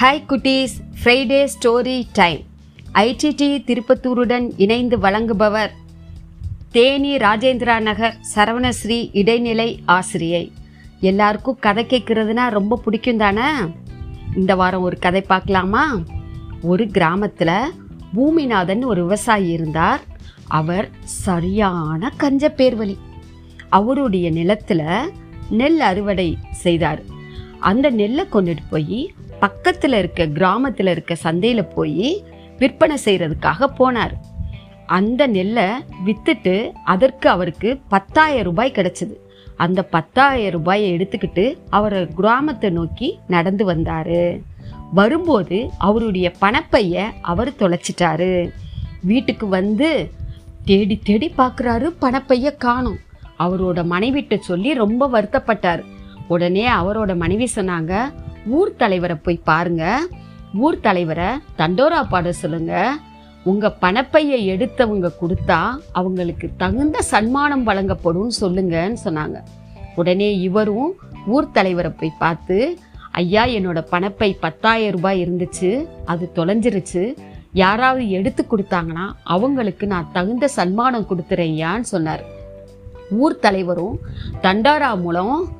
Hi குட்டீஸ். Friday story time ஐடிடி திருப்பத்தூருடன் இணைந்து வழங்குபவர் தேனி ராஜேந்திரா நகர் சரவணஸ்ரீ இடைநிலை ஆசிரியை. எல்லாருக்கும் கதை கேட்குறதுனா ரொம்ப பிடிக்கும் தானே? இந்த வாரம் ஒரு கதை பார்க்கலாமா? ஒரு கிராமத்தில் பூமிநாதன் ஒரு விவசாயி இருந்தார். அவர் சரியான கஞ்ச பேர்வழி. அவருடைய நிலத்தில் நெல் அறுவடை செய்தார். அந்த நெல்லை கொண்டுட்டு போய் பக்கத்தில் இருக்க கிராமத்தில் இருக்க சந்தையில் போய் விற்பனை செய்கிறதுக்காக போனார். அந்த நெல்லை விற்றுட்டு அதற்கு அவருக்கு பத்தாயிரம் ரூபாய் கிடைச்சது. அந்த பத்தாயிரம் ரூபாயை எடுத்துக்கிட்டு அவரை கிராமத்தை நோக்கி நடந்து வந்தார். வரும்போது அவருடைய பணப்பைய அவர் தொலைச்சிட்டாரு. வீட்டுக்கு வந்து தேடி தேடி பார்க்குறாரு பணப்பைய காணும். அவரோட மனைவிட்ட சொல்லி ரொம்ப வருத்தப்பட்டார். உடனே அவரோட மனைவி சொன்னாங்க ஊர் தலைவரை போய் பாருங்க. ஊர் தலைவரை தண்டோரா பாட சொல்லுங்க. உங்க பணப்பையை எடுத்தவங்க கொடுத்தா அவங்களுக்கு தகுந்த சன்மானம் வழங்கப்படும் சொல்லுங்கன்னு சொன்னாங்க. உடனே இவரும் ஊர் தலைவரை போய் பார்த்து ஐயா என்னோட பணப்பை பத்தாயிரம் ரூபாய் இருந்துச்சு. அது தொலைஞ்சிருச்சு. யாராவது எடுத்து கொடுத்தாங்கன்னா அவங்களுக்கு நான் தகுந்த சன்மானம் கொடுத்துறேன்யான்னு சொன்னார். ஊர் தலைவரும் தண்டாரா மூலம்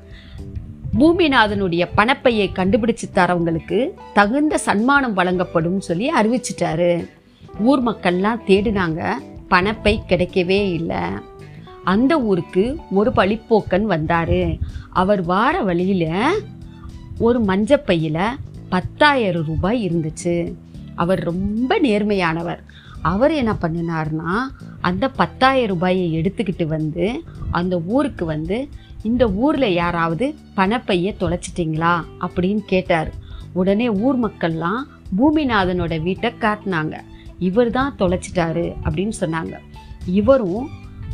பூமிநாதனுடைய பணப்பையை கண்டுபிடிச்சு தரவங்களுக்கு தகுந்த சன்மானம் வழங்கப்படும் சொல்லி அறிவிச்சிட்டாரு. ஊர் மக்கள்லாம் தேடினாங்க பணப்பை கிடைக்கவே இல்லை. அந்த ஊருக்கு ஒரு பழிப்போக்கன் வந்தார். அவர் வார வழியில் ஒரு மஞ்சப்பையில் பத்தாயிரம் ரூபாய் இருந்துச்சு. அவர் ரொம்ப நேர்மையானவர். அவர் என்ன பண்ணினார்னா அந்த பத்தாயிரம் ரூபாயை எடுத்துக்கிட்டு வந்து அந்த ஊருக்கு வந்து இந்த ஊரில் யாராவது பணப்பைய தொலைச்சிட்டிங்களா? அப்படின்னு கேட்டார். உடனே ஊர் மக்கள்லாம் பூமிநாதனோட வீட்டை காட்டினாங்க. இவர் தான் தொலைச்சிட்டாரு அப்படின்னு சொன்னாங்க. இவரும்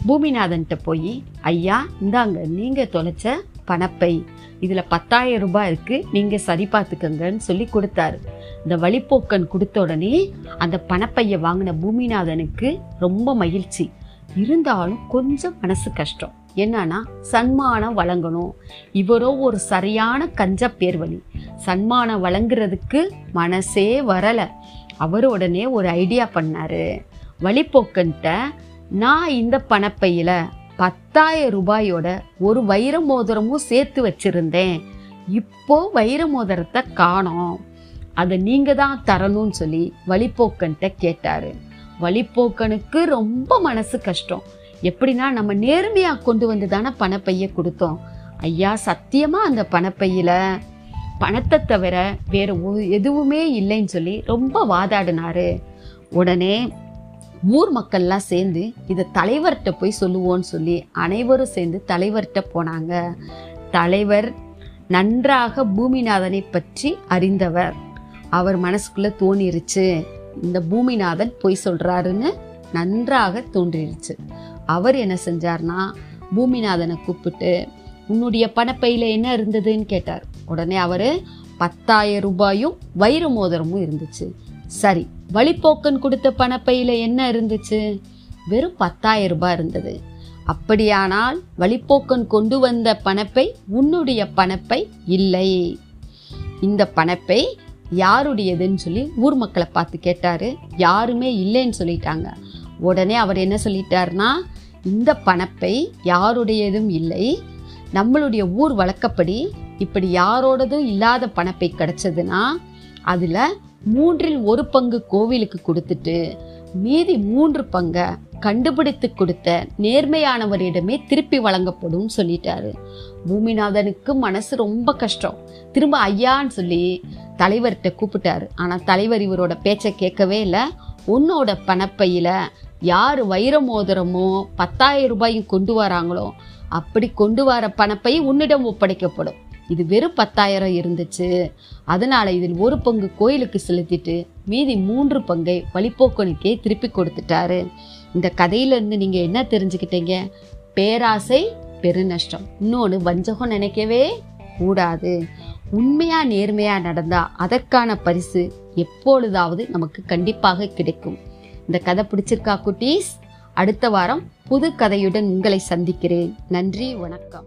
பூமிநாதன்கிட்ட போய் ஐயா இந்தாங்க நீங்கள் தொலைச்ச பணப்பை. இதில் பத்தாயிரம் ரூபாய் இருக்குது நீங்கள் சரி பார்த்துக்கங்கன்னு சொல்லி கொடுத்தாரு. இந்த வழிப்போக்கன் கொடுத்த உடனே அந்த பணப்பையை வாங்கின பூமிநாதனுக்கு ரொம்ப மகிழ்ச்சி. இருந்தாலும் கொஞ்சம் மனசு கஷ்டம். என்னன்னா சன்மானம் வழங்கணும். இவரோ ஒரு சரியான கஞ்ச பேர்வழி. சன்மானம் வழங்குறதுக்கு மனசே வரலை. அவர் உடனே ஒரு ஐடியா பண்ணாரு. வழிபோக்கன்ட்ட நான் இந்த பணப்பையில் பத்தாயிரம் ரூபாயோட ஒரு வைர மோதிரமும் சேர்த்து வச்சிருந்தேன். இப்போ வைர மோதிரத்தை காணோம். அதை நீங்கள் தான் தரணும்னு சொல்லி வழிபோக்கன்ட்ட கேட்டார். வழிப்போக்கனுக்கு ரொம்ப மனசு கஷ்டம். எப்படின்னா நம்ம நேர்மையாக கொண்டு வந்து தானே பணப்பையை கொடுத்தோம். ஐயா சத்தியமாக அந்த பணப்பையில் பணத்தை தவிர வேற எதுவுமே இல்லைன்னு சொல்லி ரொம்ப வாதாடினாரு. உடனே ஊர் மக்கள்லாம் சேர்ந்து இதை தலைவர்கிட்ட போய் சொல்லுவோன்னு சொல்லி அனைவரும் சேர்ந்து தலைவர்கிட்ட போனாங்க. தலைவர் நன்றாக பூமிநாதனை பற்றி அறிந்தவர். அவர் மனசுக்குள்ளே தோணிருச்சு. இந்த பூமிநாதன் பொய் சொல்கிறாருன்னு நன்றாக தோன்றிருச்சு. அவர் என்ன செஞ்சார்னா பூமிநாதனை கூப்பிட்டு உன்னுடைய பணப்பையில் என்ன இருந்ததுன்னு கேட்டார். உடனே அவர் பத்தாயிரம் ரூபாயும் வைர மோதிரமும் இருந்துச்சு. சரி வழிப்போக்கன் கொடுத்த பணப்பையில் என்ன இருந்துச்சு? வெறும் பத்தாயிரம் ரூபாய் இருந்தது. அப்படியானால் வழிப்போக்கன் கொண்டு வந்த பணப்பை உன்னுடைய பணப்பை இல்லை. இந்த பணப்பை யாருடையதுன்னு சொல்லி ஊர் மக்களை பார்த்து கேட்டாரு. யாருமே இல்லைன்னு சொல்லிட்டாங்க. உடனே அவர் என்ன சொல்லிட்டாருன்னா இந்த பணப்பை யாருடையதும் இல்லை. நம்மளுடைய ஊர் வழக்கப்படி இப்படி யாரோடதும் இல்லாத பணப்பை கிடச்சதுன்னா அதில் மூன்றில் ஒரு பங்கு கோவிலுக்கு கொடுத்துட்டு மீதி மூன்று பங்கை கண்டுபிடித்து கொடுத்த நேர்மையானவரிடமே திருப்பி வழங்கப்படும் சொல்லிட்டாரு. பூமிநாதனுக்கு மனசு ரொம்ப கஷ்டம். திரும்ப ஐயான்னு சொல்லி தலைவர்கிட்ட கூப்பிட்டாரு. ஆனால் தலைவர் இவரோட பேச்சை கேட்கவே இல்லை. உன்னோட பணப்பையில யார் வைர மோதிரமோ பத்தாயிரம் ரூபாயும் கொண்டு வராங்களோ அப்படி கொண்டு வர பணப்பை உன்னிடம் ஒப்படைக்கப்படும். இது வெறும் பத்தாயிரம் இருந்துச்சு. அதனால இதில் ஒரு பங்கு கோயிலுக்கு செலுத்திட்டு மீதி மூன்று பங்கை வழிபோக்கனுக்கே திருப்பி கொடுத்துட்டாரு. இந்த கதையிலிருந்து நீங்கள் நீங்க என்ன தெரிஞ்சுக்கிட்டீங்க? பேராசை பெருநஷ்டம். இன்னொன்று வஞ்சகம் நினைக்கவே கூடாது. உண்மையா நேர்மையா நடந்தா அதற்கான பரிசு எப்பொழுதாவது நமக்கு கண்டிப்பாக கிடைக்கும். இந்த கதை பிடிச்சிருக்கா குட்டீஸ்? அடுத்த வாரம் புது கதையுடன் உங்களை சந்திக்கிறேன். நன்றி வணக்கம்.